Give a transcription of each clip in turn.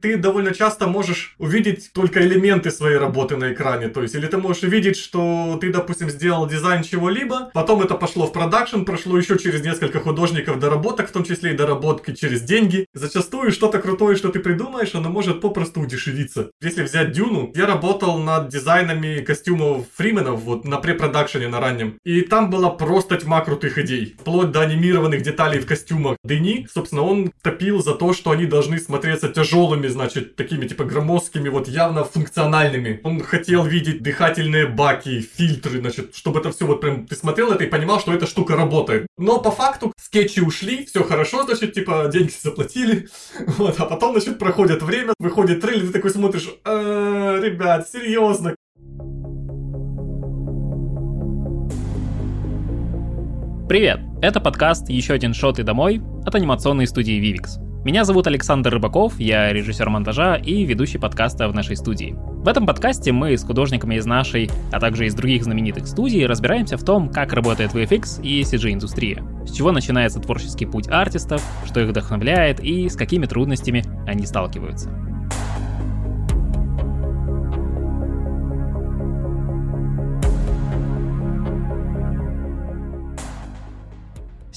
ты довольно часто можешь увидеть только элементы своей работы на экране. То есть, или ты можешь увидеть, что ты, допустим, сделал дизайн чего-либо, потом это пошло в продакшн, прошло еще через несколько художников доработок, в том числе и доработки через деньги. Зачастую что-то крутое, что ты придумаешь, оно может попросту удешевиться. Если взять Дюну, я работал над дизайнами костюмов Фрименов вот на препродакшене на раннем. И там была просто тьма крутых идей. Вплоть до анимированных деталей в костюмах. Дени, собственно, он топил за то, что они должны смотреться тяжелыми значит, такими типа громоздкими, вот явно функциональными. Он хотел видеть дыхательные баки, фильтры, значит, чтобы это все вот прям ты смотрел это и понимал, что эта штука работает. Но по факту скетчи ушли, все хорошо, значит, типа деньги заплатили, вот, а потом, значит, проходит время, выходит трейлер, ты такой смотришь, «Э, ребят, серьезно, Привет! Это подкаст «Еще один шот и домой» от анимационной студии Vivix. Меня зовут Александр Рыбаков, я режиссер монтажа и ведущий подкаста в нашей студии. В этом подкасте мы с художниками из нашей, а также из других знаменитых студий разбираемся в том, как работает VFX и CG-индустрия, с чего начинается творческий путь артистов, что их вдохновляет и с какими трудностями они сталкиваются.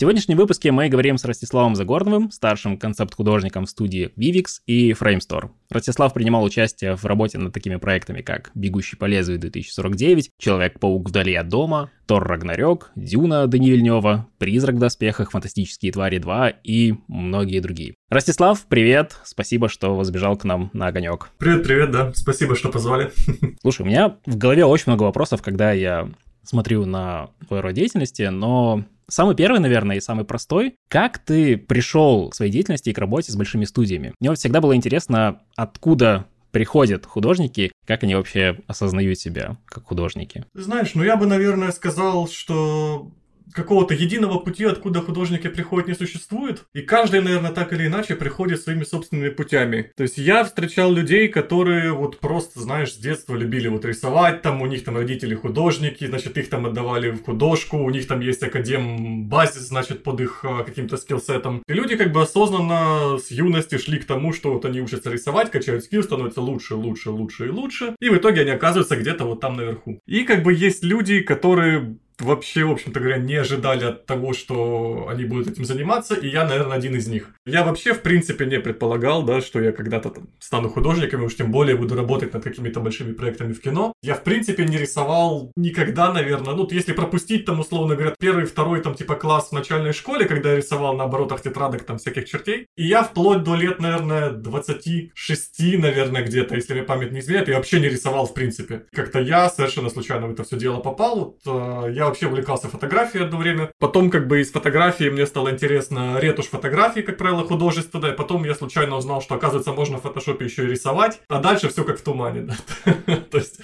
Сегодняшнем выпуске мы говорим с Ростиславом Загорновым, старшим концепт-художником студии Vivix и Framestore. Ростислав принимал участие в работе над такими проектами, как «Бегущий по лезвию 2049», «Человек-паук вдали от дома», «Тор Рагнарёк», «Дюна» Дани Вильнёва, «Призрак в доспехах», «Фантастические твари 2» и многие другие. Ростислав, привет! Спасибо, что возбежал к нам на огонек. Привет, привет, да. Спасибо, что позвали. Слушай, у меня в голове очень много вопросов, когда я смотрю на твою род деятельности, но Самый первый, наверное, и самый простой. Как ты пришел к своей деятельности и к работе с большими студиями? Мне всегда было интересно, откуда приходят художники, как они вообще осознают себя как художники? Знаешь, ну я бы, наверное, сказал, что какого-то единого пути, откуда художники приходят, не существует. И каждый, наверное, так или иначе приходит своими собственными путями. То есть я встречал людей, которые вот просто, знаешь, с детства любили вот рисовать, там у них там родители художники, значит, их там отдавали в художку, у них там есть академ базис, значит, под их а, каким-то скиллсетом. И люди как бы осознанно с юности шли к тому, что вот они учатся рисовать, качают скилл, становятся лучше, лучше, лучше и лучше. И в итоге они оказываются где-то вот там наверху. И как бы есть люди, которые вообще, в общем-то говоря, не ожидали от того, что они будут этим заниматься, и я, наверное, один из них. Я вообще, в принципе, не предполагал, да, что я когда-то там стану художником, и уж тем более буду работать над какими-то большими проектами в кино. Я, в принципе, не рисовал никогда, наверное, ну, если пропустить, там, условно говоря, первый, второй, там, типа, класс в начальной школе, когда я рисовал на оборотах тетрадок, там, всяких чертей, и я вплоть до лет, наверное, 26, наверное, где-то, если мне память не изменяет, я вообще не рисовал, в принципе. Как-то я совершенно случайно в это все дело попал, вот, э, я вообще увлекался фотографией одно время. Потом как бы из фотографии мне стало интересно ретушь фотографий, как правило, художественная. Потом я случайно узнал, что оказывается можно в фотошопе еще и рисовать. А дальше все как в тумане. То есть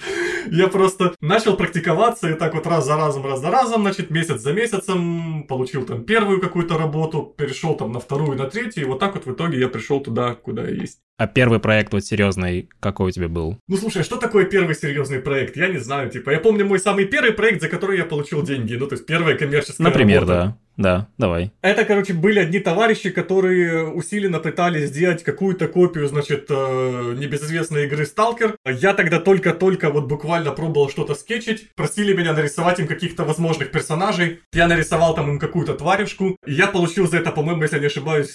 я просто начал практиковаться и так вот раз за разом, раз за разом, значит, месяц за месяцем получил там первую какую-то работу, перешел там на вторую, на третью, и вот так вот в итоге я пришел туда, куда я есть. А первый проект вот серьезный, какой у тебя был? Ну слушай, а что такое первый серьезный проект? Я не знаю, типа, я помню мой самый первый проект, за который я получил деньги, ну то есть первая коммерческая Например, работа. да. Да, давай. Это, короче, были одни товарищи, которые усиленно пытались сделать какую-то копию, значит, э, небезызвестной игры Сталкер. Я тогда только-только вот буквально пробовал что-то скетчить. Просили меня нарисовать им каких-то возможных персонажей. Я нарисовал там им какую-то тварюшку. И я получил за это, по-моему, если не ошибаюсь,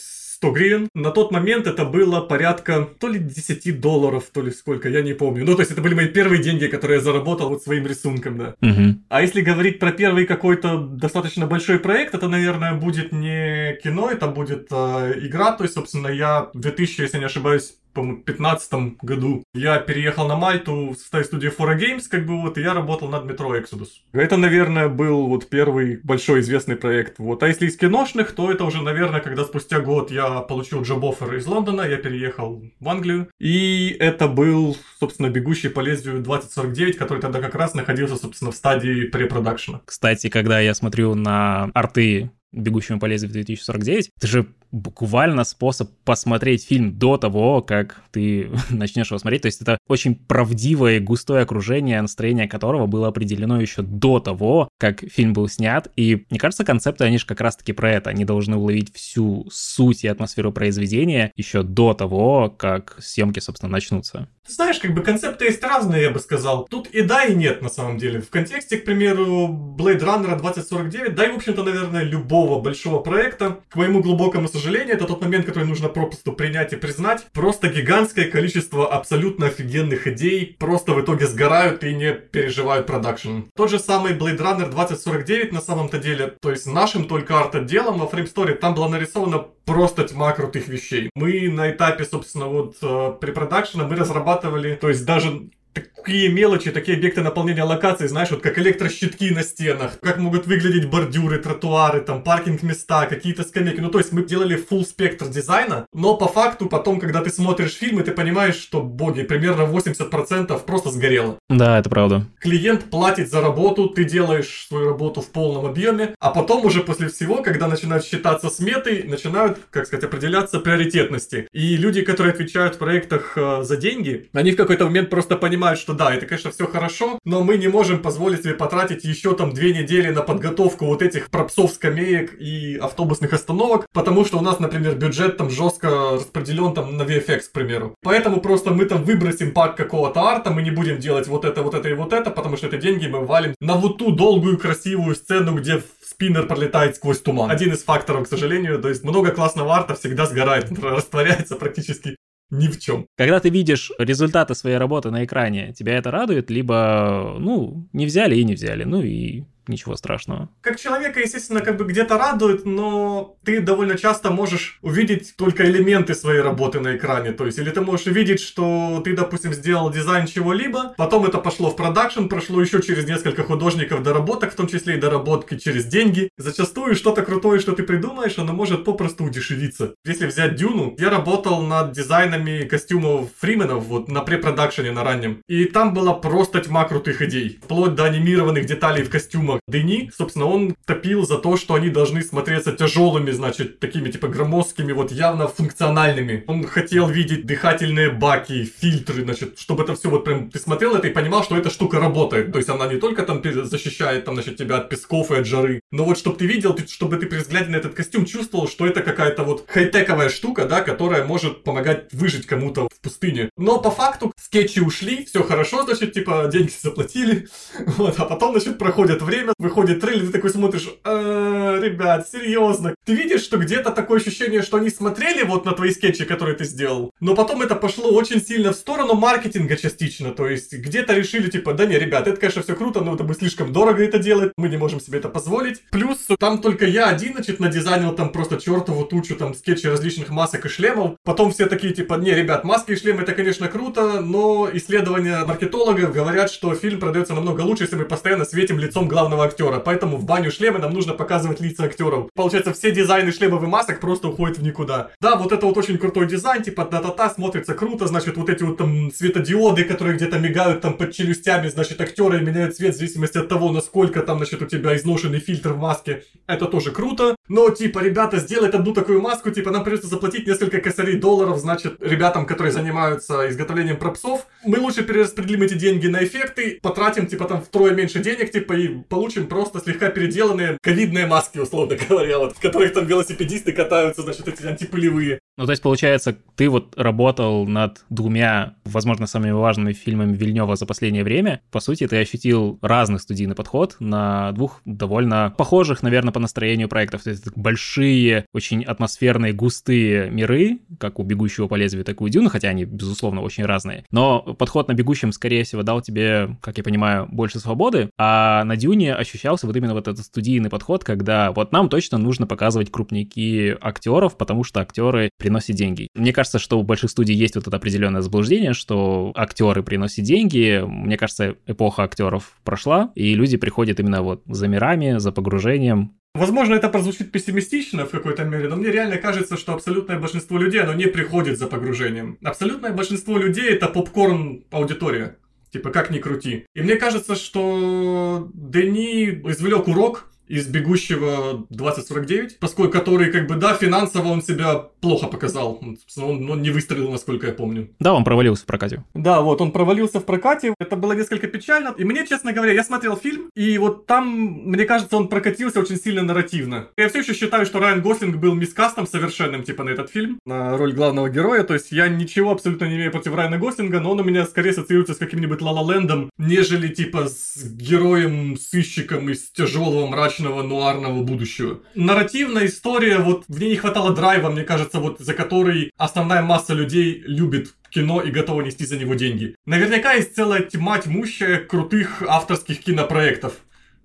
100 гривен. На тот момент это было порядка то ли 10 долларов, то ли сколько, я не помню. Ну, то есть это были мои первые деньги, которые я заработал вот своим рисунком, да. Угу. А если говорить про первый какой-то достаточно большой проект, это, наверное, будет не кино, это будет э, игра. То есть, собственно, я в 2000, если не ошибаюсь, по-моему, 2015 году я переехал на Мальту в составе студии Fora Games, как бы вот, и я работал над метро Exodus. Это, наверное, был вот первый большой известный проект. Вот. А если из киношных, то это уже, наверное, когда спустя год я получил джоб-оффер из Лондона, я переехал в Англию. И это был, собственно, «Бегущий по лезвию 2049», который тогда как раз находился, собственно, в стадии препродакшена. Кстати, когда я смотрю на арты бегущему по лезвию 2049, ты же буквально способ посмотреть фильм до того, как ты начнешь его смотреть. То есть это очень правдивое густое окружение, настроение которого было определено еще до того, как фильм был снят. И мне кажется, концепты, они же как раз-таки про это. Они должны уловить всю суть и атмосферу произведения еще до того, как съемки, собственно, начнутся. Ты знаешь, как бы концепты есть разные, я бы сказал. Тут и да, и нет, на самом деле. В контексте, к примеру, Blade Runner 2049, да и, в общем-то, наверное, любого большого проекта, к моему глубокому сожалению, это тот момент, который нужно просто принять и признать. Просто гигантское количество абсолютно офигенных идей просто в итоге сгорают и не переживают продакшн. Тот же самый Blade Runner 2049 на самом-то деле, то есть нашим только арт-отделом во Frame Story, там была нарисована просто тьма крутых вещей. Мы на этапе, собственно, вот э, препродакшена мы разрабатывали, то есть даже такие мелочи, такие объекты наполнения локаций, знаешь, вот как электрощитки на стенах, как могут выглядеть бордюры, тротуары, там, паркинг-места, какие-то скамейки. Ну, то есть мы делали full спектр дизайна, но по факту потом, когда ты смотришь фильмы, ты понимаешь, что, боги, примерно 80% просто сгорело. Да, это правда. Клиент платит за работу, ты делаешь свою работу в полном объеме, а потом уже после всего, когда начинают считаться сметы, начинают, как сказать, определяться приоритетности. И люди, которые отвечают в проектах э, за деньги, они в какой-то момент просто понимают, что да, это, конечно, все хорошо, но мы не можем позволить себе потратить еще там две недели на подготовку вот этих пропсов скамеек и автобусных остановок, потому что у нас, например, бюджет там жестко распределен там на VFX, к примеру. Поэтому просто мы там выбросим пак какого-то арта, мы не будем делать вот это, вот это и вот это, потому что это деньги мы валим на вот ту долгую красивую сцену, где спиннер пролетает сквозь туман. Один из факторов, к сожалению, то есть много классного арта всегда сгорает, растворяется практически ни в чем. Когда ты видишь результаты своей работы на экране, тебя это радует, либо, ну, не взяли и не взяли, ну и ничего страшного. Как человека, естественно, как бы где-то радует, но ты довольно часто можешь увидеть только элементы своей работы на экране. То есть, или ты можешь увидеть, что ты, допустим, сделал дизайн чего-либо, потом это пошло в продакшн, прошло еще через несколько художников доработок, в том числе и доработки через деньги. Зачастую что-то крутое, что ты придумаешь, оно может попросту удешевиться. Если взять Дюну, я работал над дизайнами костюмов Фрименов вот на препродакшене на раннем. И там была просто тьма крутых идей. Вплоть до анимированных деталей в костюмах фильмах Дени, собственно, он топил за то, что они должны смотреться тяжелыми, значит, такими типа громоздкими, вот явно функциональными. Он хотел видеть дыхательные баки, фильтры, значит, чтобы это все вот прям ты смотрел это и понимал, что эта штука работает. То есть она не только там защищает там, значит, тебя от песков и от жары, но вот чтобы ты видел, чтобы ты при взгляде на этот костюм чувствовал, что это какая-то вот хай-тековая штука, да, которая может помогать выжить кому-то в пустыне. Но по факту скетчи ушли, все хорошо, значит, типа деньги заплатили, вот, а потом, значит, проходит время, время выходит трейлер, ты такой смотришь, э, ребят, серьезно. Ты видишь, что где-то такое ощущение, что они смотрели вот на твои скетчи, которые ты сделал, но потом это пошло очень сильно в сторону маркетинга частично, то есть где-то решили, типа, да не, ребят, это, конечно, все круто, но это бы слишком дорого это делать, мы не можем себе это позволить. Плюс там только я один, значит, надизайнил там просто чертову тучу там скетчей различных масок и шлемов. Потом все такие, типа, не, ребят, маски и шлемы это, конечно, круто, но исследования маркетологов говорят, что фильм продается намного лучше, если мы постоянно светим лицом главного главного актера. Поэтому в баню шлема нам нужно показывать лица актеров. Получается, все дизайны шлемов и масок просто уходят в никуда. Да, вот это вот очень крутой дизайн, типа та-та-та, смотрится круто, значит, вот эти вот там светодиоды, которые где-то мигают там под челюстями, значит, актеры меняют цвет в зависимости от того, насколько там, значит, у тебя изношенный фильтр в маске. Это тоже круто. Но, типа, ребята, сделать одну такую маску, типа, нам придется заплатить несколько косарей долларов, значит, ребятам, которые занимаются изготовлением пропсов. Мы лучше перераспределим эти деньги на эффекты, потратим, типа, там втрое меньше денег, типа, и получим просто слегка переделанные ковидные маски, условно говоря, вот, в которых там велосипедисты катаются, значит, эти антипылевые. Ну, то есть, получается, ты вот работал над двумя, возможно, самыми важными фильмами Вильнева за последнее время. По сути, ты ощутил разный студийный подход на двух довольно похожих, наверное, по настроению проектов. То есть, большие, очень атмосферные, густые миры, как у «Бегущего по лезвию», так и у «Дюны», хотя они, безусловно, очень разные. Но подход на «Бегущем», скорее всего, дал тебе, как я понимаю, больше свободы, а на «Дюне» ощущался вот именно вот этот студийный подход, когда вот нам точно нужно показывать крупники актеров, потому что актеры приносят деньги. Мне кажется, что у больших студий есть вот это определенное заблуждение, что актеры приносят деньги. Мне кажется, эпоха актеров прошла, и люди приходят именно вот за мирами, за погружением, Возможно, это прозвучит пессимистично в какой-то мере, но мне реально кажется, что абсолютное большинство людей, оно не приходит за погружением. Абсолютное большинство людей это попкорн аудитория. Типа, как ни крути. И мне кажется, что Дени извлек урок из «Бегущего 2049», поскольку который, как бы, да, финансово он себя плохо показал. Он, он не выстрелил, насколько я помню. Да, он провалился в прокате. Да, вот, он провалился в прокате. Это было несколько печально. И мне, честно говоря, я смотрел фильм, и вот там, мне кажется, он прокатился очень сильно нарративно. Я все еще считаю, что Райан Гослинг был мискастом совершенным, типа, на этот фильм, на роль главного героя. То есть я ничего абсолютно не имею против Райана Гослинга, но он у меня скорее ассоциируется с каким-нибудь Ла Лендом, нежели, типа, с героем-сыщиком из тяжелого мрачного нуарного будущего. Нарративная история, вот в ней не хватало драйва, мне кажется, вот за который основная масса людей любит кино и готова нести за него деньги. Наверняка есть целая тьма тьмущая крутых авторских кинопроектов.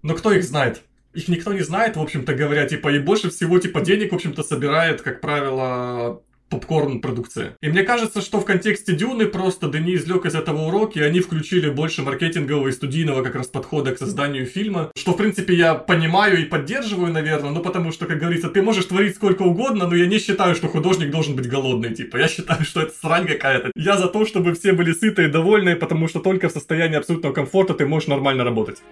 Но кто их знает? Их никто не знает, в общем-то говоря, типа, и больше всего, типа, денег, в общем-то, собирает, как правило, попкорн-продукция. И мне кажется, что в контексте Дюны просто Дени извлек из этого уроки, и они включили больше маркетингового и студийного как раз подхода к созданию фильма, что, в принципе, я понимаю и поддерживаю, наверное, ну потому что, как говорится, ты можешь творить сколько угодно, но я не считаю, что художник должен быть голодный, типа, я считаю, что это срань какая-то. Я за то, чтобы все были сыты и довольны, потому что только в состоянии абсолютного комфорта ты можешь нормально работать.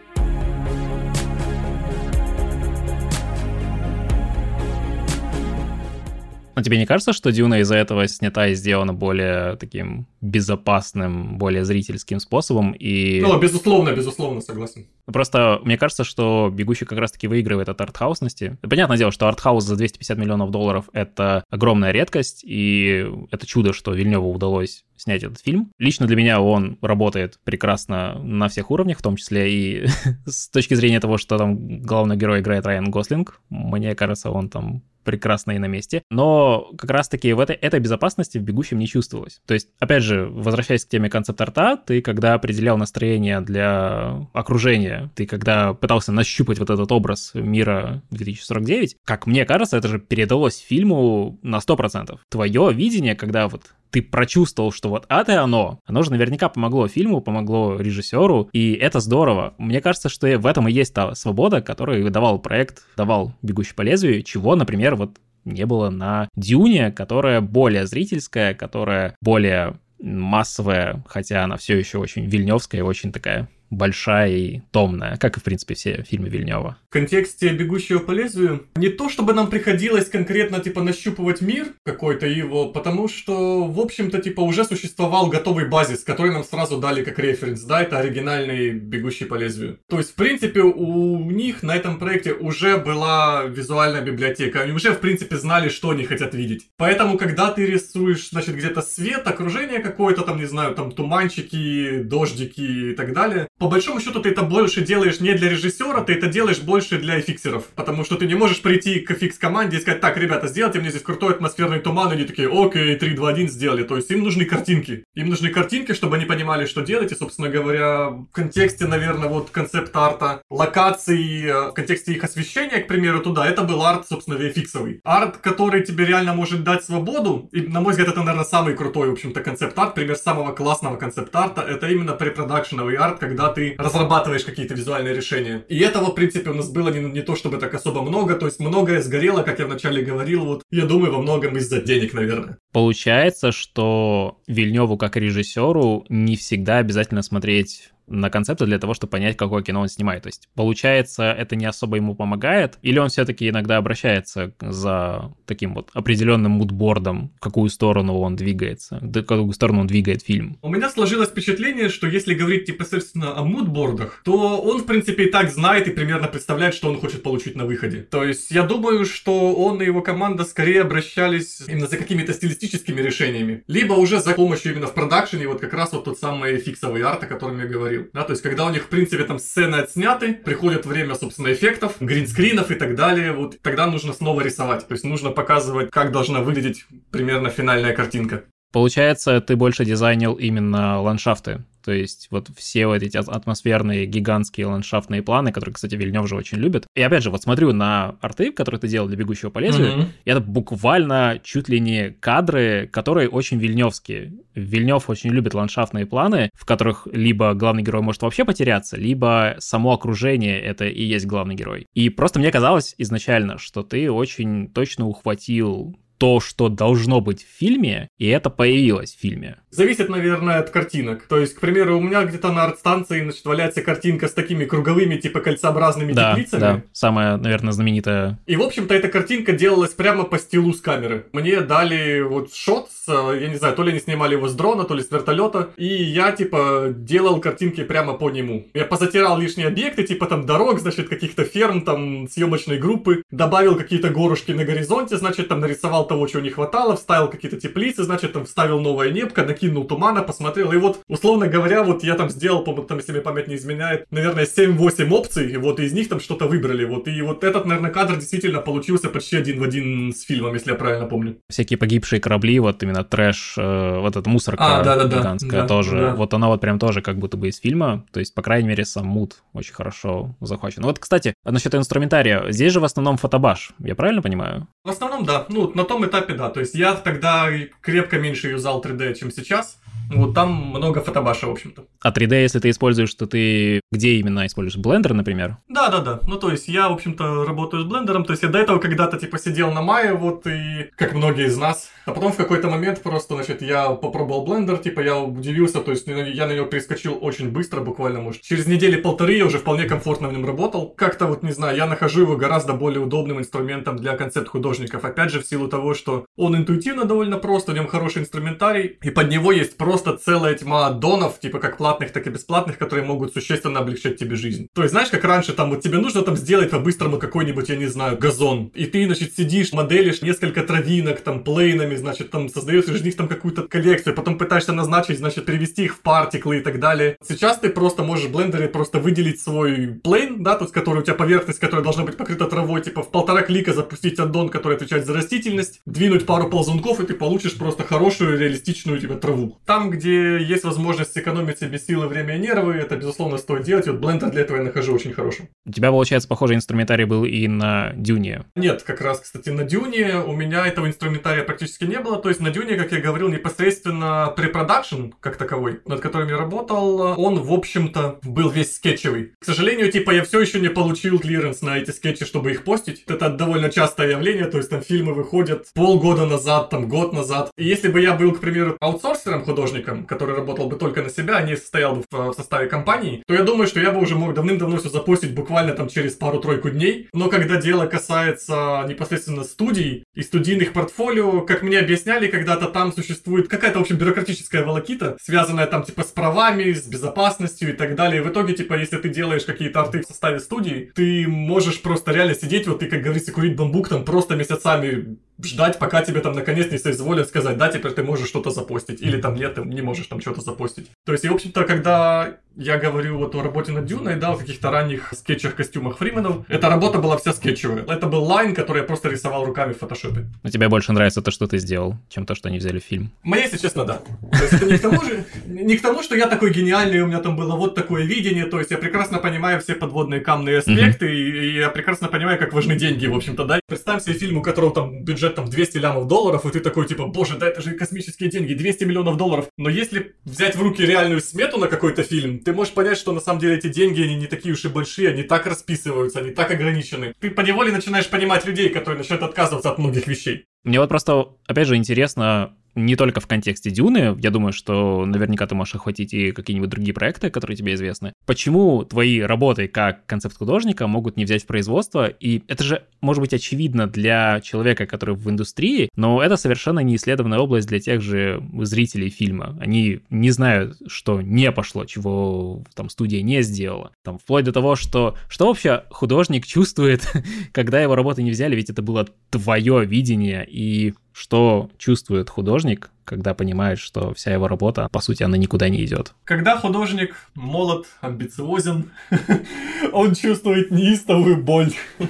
Но тебе не кажется, что Дюна из-за этого снята и сделана более таким безопасным, более зрительским способом? И... Ну, безусловно, безусловно, согласен. Просто мне кажется, что «Бегущий» как раз-таки выигрывает от артхаусности. Понятное дело, что артхаус за 250 миллионов долларов — это огромная редкость, и это чудо, что Вильневу удалось снять этот фильм. Лично для меня он работает прекрасно на всех уровнях, в том числе и с точки зрения того, что там главный герой играет Райан Гослинг. Мне кажется, он там прекрасно и на месте. Но как раз-таки в этой, этой безопасности в «Бегущем» не чувствовалось. То есть, опять же, возвращаясь к теме концепт-арта, ты когда определял настроение для окружения, ты когда пытался нащупать вот этот образ мира 2049, как мне кажется, это же передалось фильму на 100%. Твое видение, когда вот ты прочувствовал, что вот это оно, оно же наверняка помогло фильму, помогло режиссеру, и это здорово. Мне кажется, что в этом и есть та свобода, которую давал проект, давал «Бегущий по лезвию», чего, например, вот не было на Дюне, которая более зрительская, которая более массовая, хотя она все еще очень вильневская и очень такая большая и томная, как и, в принципе, все фильмы Вильнева. В контексте «Бегущего по лезвию» не то, чтобы нам приходилось конкретно, типа, нащупывать мир какой-то его, потому что, в общем-то, типа, уже существовал готовый базис, который нам сразу дали как референс, да, это оригинальный «Бегущий по лезвию». То есть, в принципе, у них на этом проекте уже была визуальная библиотека, они уже, в принципе, знали, что они хотят видеть. Поэтому, когда ты рисуешь, значит, где-то свет, окружение какое-то, там, не знаю, там, туманчики, дождики и так далее, по большому счету ты это больше делаешь не для режиссера, ты это делаешь больше для фиксеров. Потому что ты не можешь прийти к фикс команде и сказать, так, ребята, сделайте мне здесь крутой атмосферный туман, и они такие, окей, 3, 2, 1 сделали. То есть им нужны картинки. Им нужны картинки, чтобы они понимали, что делать. И, собственно говоря, в контексте, наверное, вот концепт-арта, локаций, э, в контексте их освещения, к примеру, туда, это был арт, собственно, VFX-овый. Арт, который тебе реально может дать свободу. И, на мой взгляд, это, наверное, самый крутой, в общем-то, концепт-арт. Пример самого классного концепт-арта. Это именно препродакшеновый арт, когда ты разрабатываешь какие-то визуальные решения. И этого, в принципе, у нас было не, не то чтобы так особо много, то есть многое сгорело, как я вначале говорил, вот, я думаю, во многом из-за денег, наверное. Получается, что Вильневу как режиссеру не всегда обязательно смотреть на концепты для того, чтобы понять, какое кино он снимает. То есть, получается, это не особо ему помогает, или он все-таки иногда обращается за таким вот определенным мудбордом, в какую сторону он двигается, в какую сторону он двигает фильм. У меня сложилось впечатление, что если говорить непосредственно о мудбордах, то он, в принципе, и так знает и примерно представляет, что он хочет получить на выходе. То есть, я думаю, что он и его команда скорее обращались именно за какими-то стилистическими решениями, либо уже за помощью именно в продакшене, вот как раз вот тот самый фиксовый арт, о котором я говорил говорил. Да, то есть, когда у них, в принципе, там сцены отсняты, приходит время, собственно, эффектов, гринскринов и так далее, вот тогда нужно снова рисовать. То есть, нужно показывать, как должна выглядеть примерно финальная картинка. Получается, ты больше дизайнил именно ландшафты. То есть вот все вот эти атмосферные гигантские ландшафтные планы, которые, кстати, Вильнев же очень любит. И опять же, вот смотрю на арты, которые ты делал для «Бегущего по лезвию», mm-hmm. и это буквально чуть ли не кадры, которые очень вильневские. Вильнев очень любит ландшафтные планы, в которых либо главный герой может вообще потеряться, либо само окружение — это и есть главный герой. И просто мне казалось изначально, что ты очень точно ухватил то, что должно быть в фильме, и это появилось в фильме? Зависит, наверное, от картинок. То есть, к примеру, у меня где-то на арт-станции значит, валяется картинка с такими круговыми, типа кольцеобразными да, теплицами. Да, самая, наверное, знаменитая. И, в общем-то, эта картинка делалась прямо по стилу с камеры. Мне дали вот шот, с, я не знаю, то ли они снимали его с дрона, то ли с вертолета, и я, типа, делал картинки прямо по нему. Я позатирал лишние объекты, типа там дорог, значит, каких-то ферм, там, съемочной группы, добавил какие-то горушки на горизонте, значит, там нарисовал того, чего не хватало, вставил какие-то теплицы, значит, там вставил новое небко, накинул тумана, посмотрел, и вот, условно говоря, вот я там сделал, по там, если мне память не изменяет, наверное, 7-8 опций, и вот из них там что-то выбрали, вот, и вот этот, наверное, кадр действительно получился почти один в один с фильмом, если я правильно помню. Всякие погибшие корабли, вот именно трэш, э, вот эта мусорка а, да, да, гигантская да, тоже, да. вот она вот прям тоже как будто бы из фильма, то есть, по крайней мере, сам мут очень хорошо захвачен. Вот, кстати, насчет инструментария, здесь же в основном фотобаш, я правильно понимаю? В основном, да. Ну, на том этапе, да. То есть я тогда крепко меньше юзал 3D, чем сейчас. Вот там много фотобаша, в общем-то. А 3D, если ты используешь, то ты где именно используешь? Blender, например? Да, да, да. Ну, то есть я, в общем-то, работаю с блендером. То есть я до этого когда-то, типа, сидел на мае, вот, и как многие из нас. А потом в какой-то момент просто, значит, я попробовал блендер, типа, я удивился, то есть я на него перескочил очень быстро, буквально, может. Через недели полторы я уже вполне комфортно в нем работал. Как-то вот, не знаю, я нахожу его гораздо более удобным инструментом для концепт-художников. Опять же, в силу того, что он интуитивно довольно прост, в нем хороший инструментарий, и под него есть просто целая тьма донов, типа как платных, так и бесплатных, которые могут существенно облегчать тебе жизнь. То есть, знаешь, как раньше, там, вот тебе нужно там сделать по-быстрому какой-нибудь, я не знаю, газон, и ты, значит, сидишь, моделишь несколько травинок, там, плейнами, значит, там, создаешь из них там какую-то коллекцию, потом пытаешься назначить, значит, привести их в particle ы и так далее. Сейчас ты просто можешь в Blender е просто выделить свой plane, да, тот, который у тебя поверхность, которая должна быть покрыта травой, типа, в полтора клика запустить addon, который отвечает за растительность, двинуть пару ползунков, и ты получишь просто хорошую, реалистичную, типа, траву. Там, где есть возможность сэкономить себе силы, время и нервы, это, безусловно, стоит делать. И вот Blender для этого я нахожу очень хорошим. У тебя, получается, похожий инструментарий был и на Дюне? Нет, как раз, кстати, на Дюне у меня этого инструментария практически не было. То есть на Дюне, как я говорил, непосредственно препродакшн, как таковой, над которым я работал, он, в общем-то, был весь скетчевый. К сожалению, типа, я все еще не получил клиренс на эти скетчи, чтобы их постить. Это довольно частое явление, то есть там фильмы выходят полгода назад, там год назад. И если бы я был, к примеру, аутсорсером художником, который работал бы только на себя, а не состоял бы в, в составе компании, то я думаю, что я бы уже мог давным-давно все запустить буквально там через пару-тройку дней. Но когда дело касается непосредственно студий и студийных портфолио, как мне объясняли, когда-то там существует какая-то, в общем, бюрократическая волокита, связанная там типа с правами, с безопасностью и так далее. В итоге, типа, если ты делаешь какие-то арты в составе студии, ты можешь просто реально сидеть, вот ты, как говорится, курить бамбук там просто месяцами ждать, пока тебе там наконец не соизволят сказать, да, теперь ты можешь что-то запостить, или там нет, ты не можешь там что-то запостить. То есть, и, в общем-то, когда я говорю вот о работе над Дюной, да, о каких-то ранних скетчах, костюмах Фрименов, эта работа была вся скетчевая. Это был лайн, который я просто рисовал руками в фотошопе. Но тебе больше нравится то, что ты сделал, чем то, что они взяли в фильм? Мне, если честно, да. То есть это не к тому же, не к тому, что я такой гениальный, у меня там было вот такое видение, то есть я прекрасно понимаю все подводные камные аспекты, и, и я прекрасно понимаю, как важны деньги, в общем-то, да. Представь себе фильм, у которого там бюджет там 200 лямов долларов, и ты такой, типа, боже, да это же космические деньги, 200 миллионов долларов. Но если взять в руки реальную смету на какой-то фильм, ты можешь понять, что на самом деле эти деньги, они не такие уж и большие, они так расписываются, они так ограничены. Ты поневоле начинаешь понимать людей, которые начинают отказываться от многих вещей. Мне вот просто, опять же, интересно, не только в контексте Дюны, я думаю, что наверняка ты можешь охватить и какие-нибудь другие проекты, которые тебе известны. Почему твои работы как концепт-художника могут не взять в производство? И это же, может быть, очевидно для человека, который в индустрии, но это совершенно не исследованная область для тех же зрителей фильма. Они не знают, что не пошло, чего там студия не сделала. Там вплоть до того, что что вообще художник чувствует, когда его работы не взяли, ведь это было твое видение, и что чувствует художник, когда понимает, что вся его работа, по сути, она никуда не идет. Когда художник молод, амбициозен, он чувствует неистовую боль.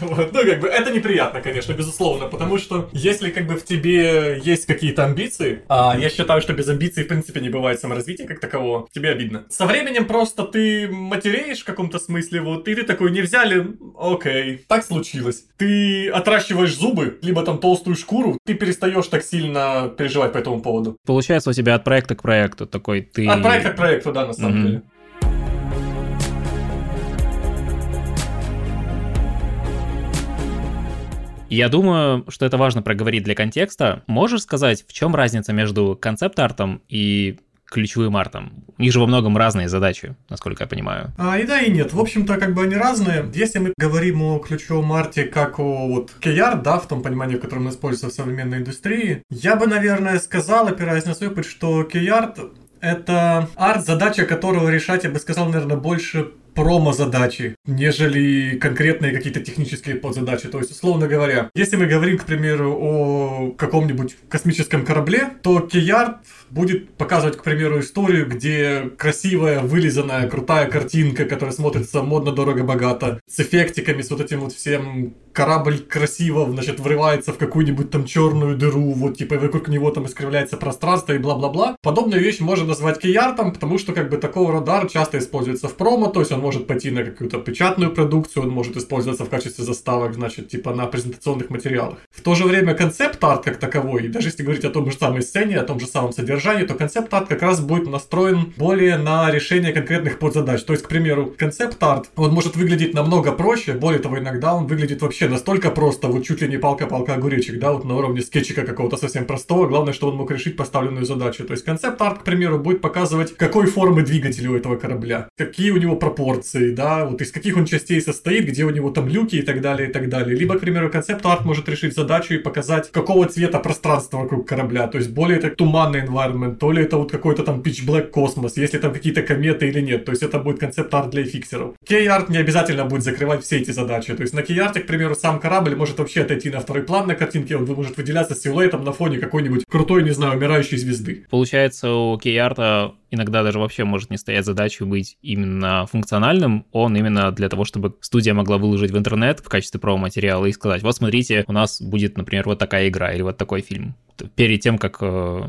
Вот. Ну, как бы, это неприятно, конечно, безусловно, потому что если, как бы, в тебе есть какие-то амбиции, а я считаю, что без амбиций, в принципе, не бывает саморазвития как такового, тебе обидно. Со временем просто ты матереешь в каком-то смысле, вот, и ты такой, не взяли, окей, так случилось. Ты отращиваешь зубы, либо там толстую шкуру, ты перестаешь так сильно переживать по этому поводу. Получается у тебя от проекта к проекту такой ты... От проекта к проекту, да, на самом mm-hmm. деле. Я думаю, что это важно проговорить для контекста. Можешь сказать, в чем разница между концепт-артом и ключевым артом. У них же во многом разные задачи, насколько я понимаю. А, и да, и нет. В общем-то, как бы они разные. Если мы говорим о ключевом арте как о вот key да, в том понимании, в котором он используется в современной индустрии, я бы, наверное, сказал, опираясь на свой опыт, что key это арт, задача которого решать, я бы сказал, наверное, больше промо-задачи, нежели конкретные какие-то технические подзадачи. То есть, условно говоря, если мы говорим, к примеру, о каком-нибудь космическом корабле, то Keyart будет показывать, к примеру, историю, где красивая, вылизанная, крутая картинка, которая смотрится модно, дорого, богато, с эффектиками, с вот этим вот всем корабль красиво, значит, врывается в какую-нибудь там черную дыру, вот, типа, вокруг него там искривляется пространство и бла-бла-бла. Подобную вещь можно назвать кейартом, потому что, как бы, такого радар часто используется в промо, то есть он может пойти на какую-то печатную продукцию, он может использоваться в качестве заставок, значит, типа, на презентационных материалах. В то же время концепт-арт как таковой, даже если говорить о том же самой сцене, о том же самом содержании, то концепт-арт как раз будет настроен более на решение конкретных подзадач. То есть, к примеру, концепт-арт, он может выглядеть намного проще, более того, иногда он выглядит вообще настолько просто, вот чуть ли не палка-палка огуречек, да, вот на уровне скетчика какого-то совсем простого, главное, что он мог решить поставленную задачу. То есть концепт-арт, к примеру, будет показывать, какой формы двигатель у этого корабля, какие у него пропорции, да, вот из каких он частей состоит, где у него там люки и так далее, и так далее. Либо, к примеру, концепт-арт может решить задачу и показать, какого цвета пространство вокруг корабля, то есть более это туманный environment, то ли это вот какой-то там pitch black космос, если там какие-то кометы или нет, то есть это будет концепт-арт для фиксеров. Key-арт не обязательно будет закрывать все эти задачи, то есть на Key-арте, к примеру, сам корабль может вообще отойти на второй план на картинке, он может выделяться силуэтом на фоне какой-нибудь крутой, не знаю, умирающей звезды. Получается, у кей-арта иногда даже вообще может не стоять задачей быть именно функциональным, он именно для того, чтобы студия могла выложить в интернет в качестве промо-материала и сказать, вот смотрите, у нас будет, например, вот такая игра или вот такой фильм. Перед тем, как э,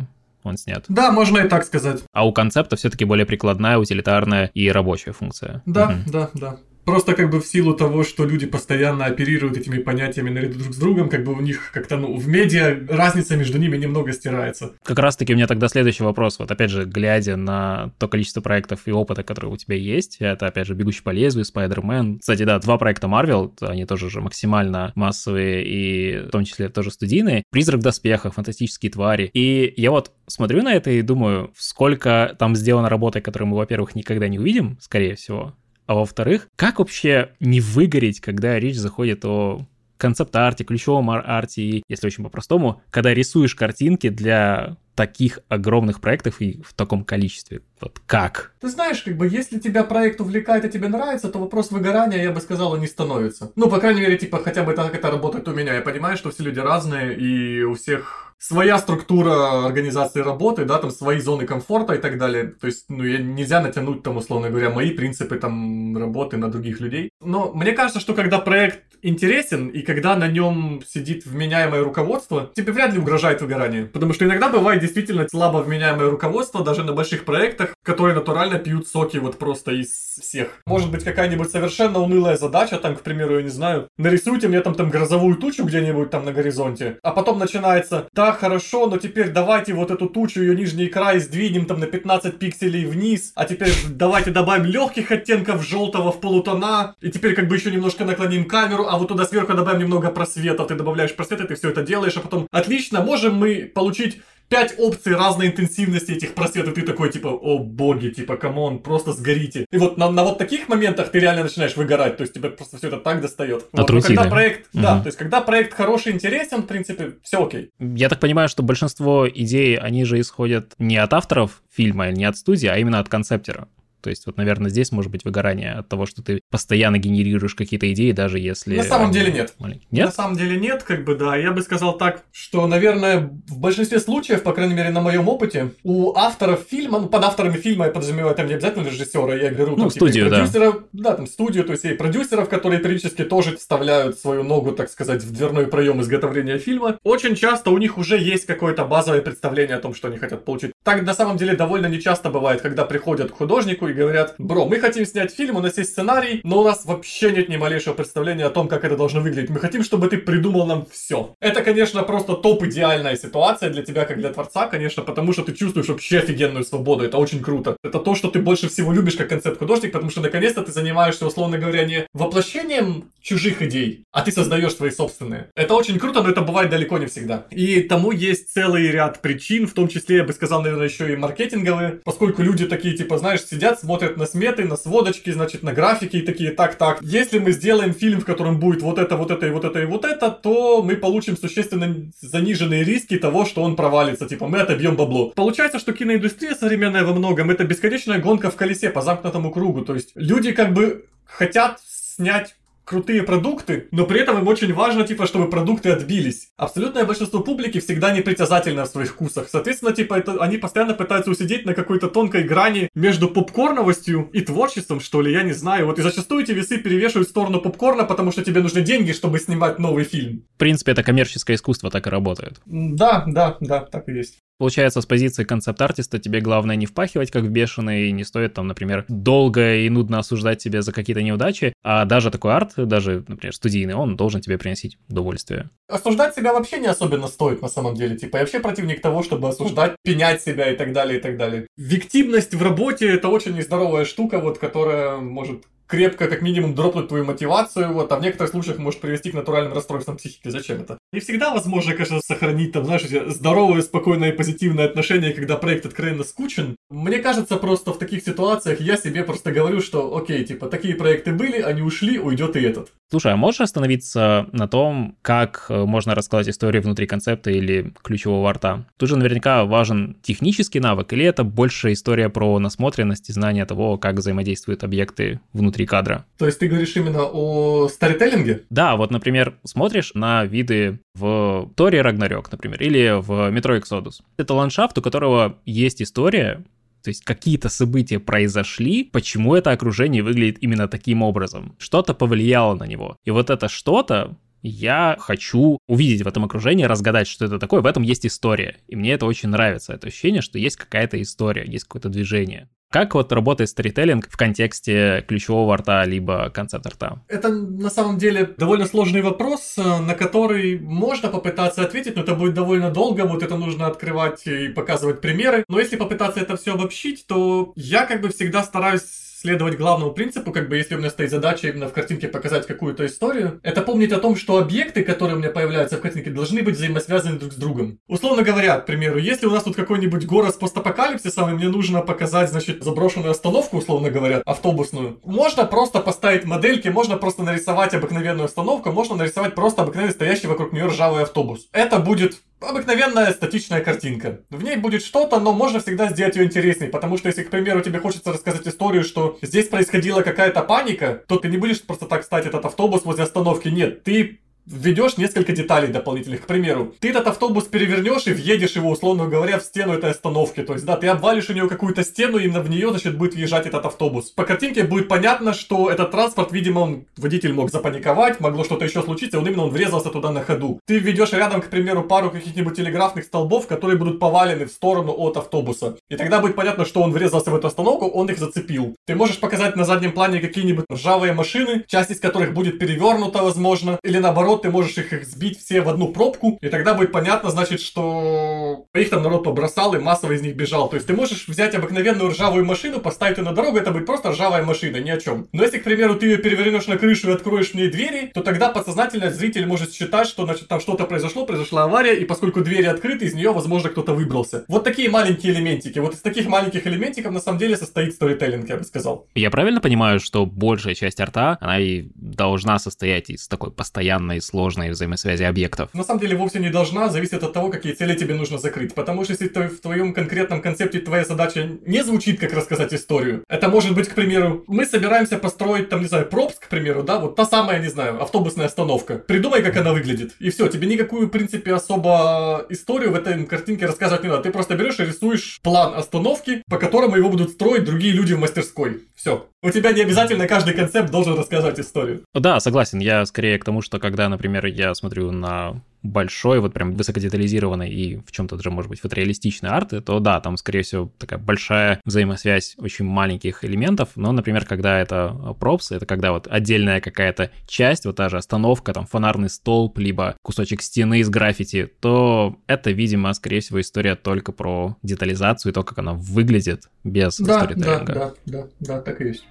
он снят. Да, можно и так сказать. А у концепта все-таки более прикладная, утилитарная и рабочая функция. Да, угу. да, да. Просто как бы в силу того, что люди постоянно оперируют этими понятиями наряду друг с другом, как бы у них как-то, ну, в медиа разница между ними немного стирается. Как раз-таки у меня тогда следующий вопрос. Вот опять же, глядя на то количество проектов и опыта, которые у тебя есть, это опять же «Бегущий по лезвию», «Спайдермен». Кстати, да, два проекта Marvel, они тоже же максимально массовые и в том числе тоже студийные. «Призрак доспеха», «Фантастические твари». И я вот смотрю на это и думаю, сколько там сделано работы, которую мы, во-первых, никогда не увидим, скорее всего, а во-вторых, как вообще не выгореть, когда речь заходит о концепт-арте, ключевом арте, если очень по-простому, когда рисуешь картинки для таких огромных проектов и в таком количестве? Вот как? Ты знаешь, как бы, если тебя проект увлекает и тебе нравится, то вопрос выгорания, я бы сказал, не становится. Ну, по крайней мере, типа, хотя бы так это работает у меня. Я понимаю, что все люди разные, и у всех своя структура организации работы, да, там свои зоны комфорта и так далее. То есть, ну, нельзя натянуть там, условно говоря, мои принципы там работы на других людей. Но мне кажется, что когда проект интересен и когда на нем сидит вменяемое руководство, тебе вряд ли угрожает выгорание. Потому что иногда бывает действительно слабо вменяемое руководство даже на больших проектах, которые натурально пьют соки вот просто из всех. Может быть какая-нибудь совершенно унылая задача, там, к примеру, я не знаю, нарисуйте мне там, там грозовую тучу где-нибудь там на горизонте, а потом начинается, да, хорошо, но теперь давайте вот эту тучу, ее нижний край сдвинем там на 15 пикселей вниз, а теперь давайте добавим легких оттенков желтого в полутона, и теперь как бы еще немножко наклоним камеру, а вот туда сверху добавим немного просвета, ты добавляешь просвет, и ты все это делаешь, а потом, отлично, можем мы получить пять опций разной интенсивности этих просветов, ты такой, типа, о боги, типа, come on, просто сгорите. И вот на, на вот таких моментах ты реально начинаешь выгорать, то есть тебе просто все это так достает. Вот, когда проект, угу. да, то есть когда проект хороший, интересен, в принципе, все окей. Я так понимаю, что большинство идей, они же исходят не от авторов фильма или не от студии, а именно от концептера. То есть вот, наверное, здесь может быть выгорание от того, что ты постоянно генерируешь какие-то идеи, даже если... На самом деле нет. Нет? На самом деле нет, как бы, да. Я бы сказал так, что, наверное, в большинстве случаев, по крайней мере, на моем опыте, у авторов фильма, ну, под авторами фильма я подразумеваю там не обязательно режиссера, я беру ну, там, типа, студию, продюсеров, да. да, там студию, то есть и продюсеров, которые периодически тоже вставляют свою ногу, так сказать, в дверной проем изготовления фильма. Очень часто у них уже есть какое-то базовое представление о том, что они хотят получить. Так на самом деле довольно нечасто бывает, когда приходят к художнику и говорят, бро, мы хотим снять фильм, у нас есть сценарий, но у нас вообще нет ни малейшего представления о том, как это должно выглядеть. Мы хотим, чтобы ты придумал нам все. Это, конечно, просто топ идеальная ситуация для тебя, как для творца, конечно, потому что ты чувствуешь вообще офигенную свободу. Это очень круто. Это то, что ты больше всего любишь как концепт-художник, потому что наконец-то ты занимаешься, условно говоря, не воплощением чужих идей, а ты создаешь свои собственные. Это очень круто, но это бывает далеко не всегда. И тому есть целый ряд причин, в том числе, я бы сказал, наверное, еще и маркетинговые, поскольку люди такие, типа, знаешь, сидят, смотрят на сметы, на сводочки, значит, на графики и такие, так-так, если мы сделаем фильм, в котором будет вот это, вот это и вот это и вот это, то мы получим существенно заниженные риски того, что он провалится, типа, мы отобьем бабло. Получается, что киноиндустрия современная во многом это бесконечная гонка в колесе по замкнутому кругу, то есть люди как бы хотят снять крутые продукты, но при этом им очень важно, типа, чтобы продукты отбились. Абсолютное большинство публики всегда непритязательно в своих вкусах. Соответственно, типа, это, они постоянно пытаются усидеть на какой-то тонкой грани между попкорновостью и творчеством, что ли, я не знаю. Вот и зачастую эти весы перевешивают в сторону попкорна, потому что тебе нужны деньги, чтобы снимать новый фильм. В принципе, это коммерческое искусство так и работает. Да, да, да, так и есть. Получается, с позиции концепт-артиста тебе главное не впахивать как в бешеный, и не стоит там, например, долго и нудно осуждать себя за какие-то неудачи, а даже такой арт, даже, например, студийный, он должен тебе приносить удовольствие. Осуждать себя вообще не особенно стоит на самом деле. Типа, я вообще противник того, чтобы осуждать, пенять себя и так далее, и так далее. Виктивность в работе — это очень нездоровая штука, вот, которая может крепко, как минимум, дропнуть твою мотивацию, вот, а в некоторых случаях может привести к натуральным расстройствам психики. Зачем это? Не всегда возможно, конечно, сохранить там, знаешь, здоровое, спокойное и позитивное отношение, когда проект откровенно скучен. Мне кажется, просто в таких ситуациях я себе просто говорю, что, окей, типа, такие проекты были, они ушли, уйдет и этот. Слушай, а можешь остановиться на том, как э, можно рассказать историю внутри концепта или ключевого арта? Тут же наверняка важен технический навык, или это больше история про насмотренность и знание того, как взаимодействуют объекты внутри кадра? То есть ты говоришь именно о старителлинге? Да, вот, например, смотришь на виды в Торе Рагнарёк, например, или в Метро Exodus. Это ландшафт, у которого есть история, то есть какие-то события произошли, почему это окружение выглядит именно таким образом. Что-то повлияло на него. И вот это что-то я хочу увидеть в этом окружении, разгадать, что это такое. В этом есть история. И мне это очень нравится. Это ощущение, что есть какая-то история, есть какое-то движение. Как вот работает сторителлинг в контексте ключевого арта либо концепт-арта? Это на самом деле довольно сложный вопрос, э, на который можно попытаться ответить, но это будет довольно долго, вот это нужно открывать и показывать примеры. Но если попытаться это все обобщить, то я как бы всегда стараюсь следовать главному принципу, как бы если у меня стоит задача именно в картинке показать какую-то историю, это помнить о том, что объекты, которые у меня появляются в картинке, должны быть взаимосвязаны друг с другом. Условно говоря, к примеру, если у нас тут какой-нибудь город с постапокалипсисом, и мне нужно показать, значит, заброшенную остановку, условно говоря, автобусную, можно просто поставить модельки, можно просто нарисовать обыкновенную остановку, можно нарисовать просто обыкновенный стоящий вокруг нее ржавый автобус. Это будет обыкновенная статичная картинка. В ней будет что-то, но можно всегда сделать ее интересней, потому что если, к примеру, тебе хочется рассказать историю, что здесь происходила какая-то паника, то ты не будешь просто так стать этот автобус возле остановки. Нет, ты введешь несколько деталей дополнительных. К примеру, ты этот автобус перевернешь и въедешь его, условно говоря, в стену этой остановки. То есть, да, ты обвалишь у нее какую-то стену, и в нее, значит, будет въезжать этот автобус. По картинке будет понятно, что этот транспорт, видимо, он, водитель мог запаниковать, могло что-то еще случиться, он именно он врезался туда на ходу. Ты введешь рядом, к примеру, пару каких-нибудь телеграфных столбов, которые будут повалены в сторону от автобуса. И тогда будет понятно, что он врезался в эту остановку, он их зацепил. Ты можешь показать на заднем плане какие-нибудь ржавые машины, часть из которых будет перевернута, возможно, или наоборот, ты можешь их, их сбить все в одну пробку, и тогда будет понятно, значит, что их там народ побросал, и массово из них бежал. То есть ты можешь взять обыкновенную ржавую машину, поставить ее на дорогу, это будет просто ржавая машина, ни о чем. Но если, к примеру, ты ее перевернешь на крышу и откроешь в ней двери, то тогда подсознательно зритель может считать, что, значит, там что-то произошло, произошла авария, и поскольку двери открыты, из нее, возможно, кто-то выбрался. Вот такие маленькие элементики. Вот из таких маленьких элементиков, на самом деле, состоит сторителлинг, я бы сказал. Я правильно понимаю, что большая часть арта, она и должна состоять из такой постоянной сложной взаимосвязи объектов. На самом деле вовсе не должна, зависит от того, какие цели тебе нужно закрыть. Потому что если ты, в твоем конкретном концепте твоя задача не звучит, как рассказать историю, это может быть, к примеру, мы собираемся построить, там, не знаю, Пробск, к примеру, да, вот та самая, не знаю, автобусная остановка. Придумай, как она выглядит. И все, тебе никакую, в принципе, особо историю в этой картинке рассказывать не надо. Ты просто берешь и рисуешь план остановки, по которому его будут строить другие люди в мастерской. Все. У тебя не обязательно каждый концепт должен рассказать историю. Да, согласен. Я скорее к тому, что когда, например, я смотрю на большой, вот прям высокодетализированный и в чем-то даже, может быть, фотореалистичный арт, то да, там, скорее всего, такая большая взаимосвязь очень маленьких элементов, но, например, когда это пропсы, это когда вот отдельная какая-то часть, вот та же остановка, там, фонарный столб, либо кусочек стены из граффити, то это, видимо, скорее всего, история только про детализацию и то, как она выглядит без да, сторителлинга. Да, да, да, да, так и есть.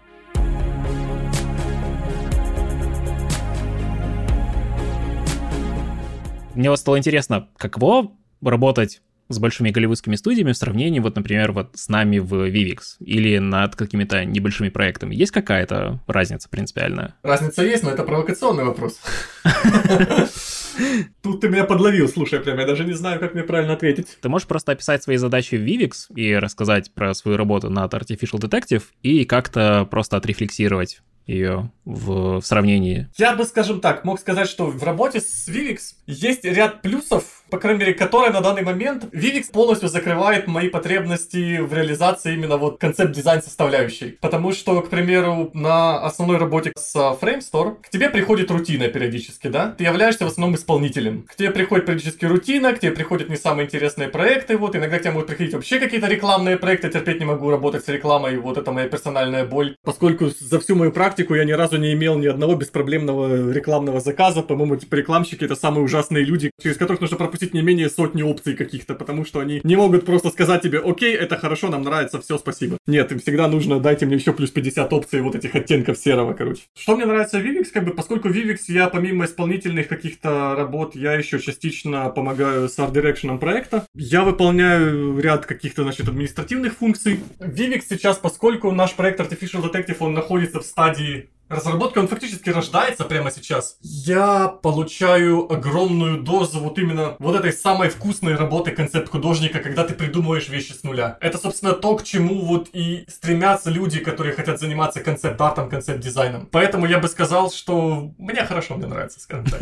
Мне вот стало интересно, каково работать с большими голливудскими студиями в сравнении, вот, например, вот с нами в Vivix или над какими-то небольшими проектами? Есть какая-то разница принципиальная? Разница есть, но это провокационный вопрос. Тут ты меня подловил, слушай, прям я даже не знаю, как мне правильно ответить. Ты можешь просто описать свои задачи в Vivix и рассказать про свою работу над Artificial Detective и как-то просто отрефлексировать ее в, в сравнении? Я бы, скажем так, мог сказать, что в работе с Vivix есть ряд плюсов, по крайней мере, которые на данный момент Vivix полностью закрывает мои потребности в реализации именно вот концепт-дизайн составляющей. Потому что, к примеру, на основной работе с FrameStore к тебе приходит рутина периодически, да? Ты являешься в основном исполнителем. К тебе приходит периодически рутина, к тебе приходят не самые интересные проекты, вот, иногда к тебе могут приходить вообще какие-то рекламные проекты, терпеть не могу работать с рекламой, вот это моя персональная боль. Поскольку за всю мою практику я ни разу не имел ни одного беспроблемного рекламного заказа, по-моему, типа рекламщики это самые ужасные люди, через которых нужно пропустить не менее сотни опций каких-то, потому что они не могут просто сказать тебе, окей, это хорошо, нам нравится, все, спасибо. Нет, им всегда нужно, дайте мне еще плюс 50 опций вот этих оттенков серого, короче. Что мне нравится в Vivix, как бы, поскольку Vivix я помимо исполнительных каких-то работ, я еще частично помогаю с Art Direction проекта. Я выполняю ряд каких-то, значит, административных функций. Vivix сейчас, поскольку наш проект Artificial Detective, он находится в стадии разработки, он фактически рождается прямо сейчас. Я получаю огромную дозу вот именно вот этой самой вкусной работы концепт-художника, когда ты придумываешь вещи с нуля. Это, собственно, то, к чему вот и стремятся люди, которые хотят заниматься концепт-артом, концепт-дизайном. Поэтому я бы сказал, что мне хорошо, мне нравится, скажем так.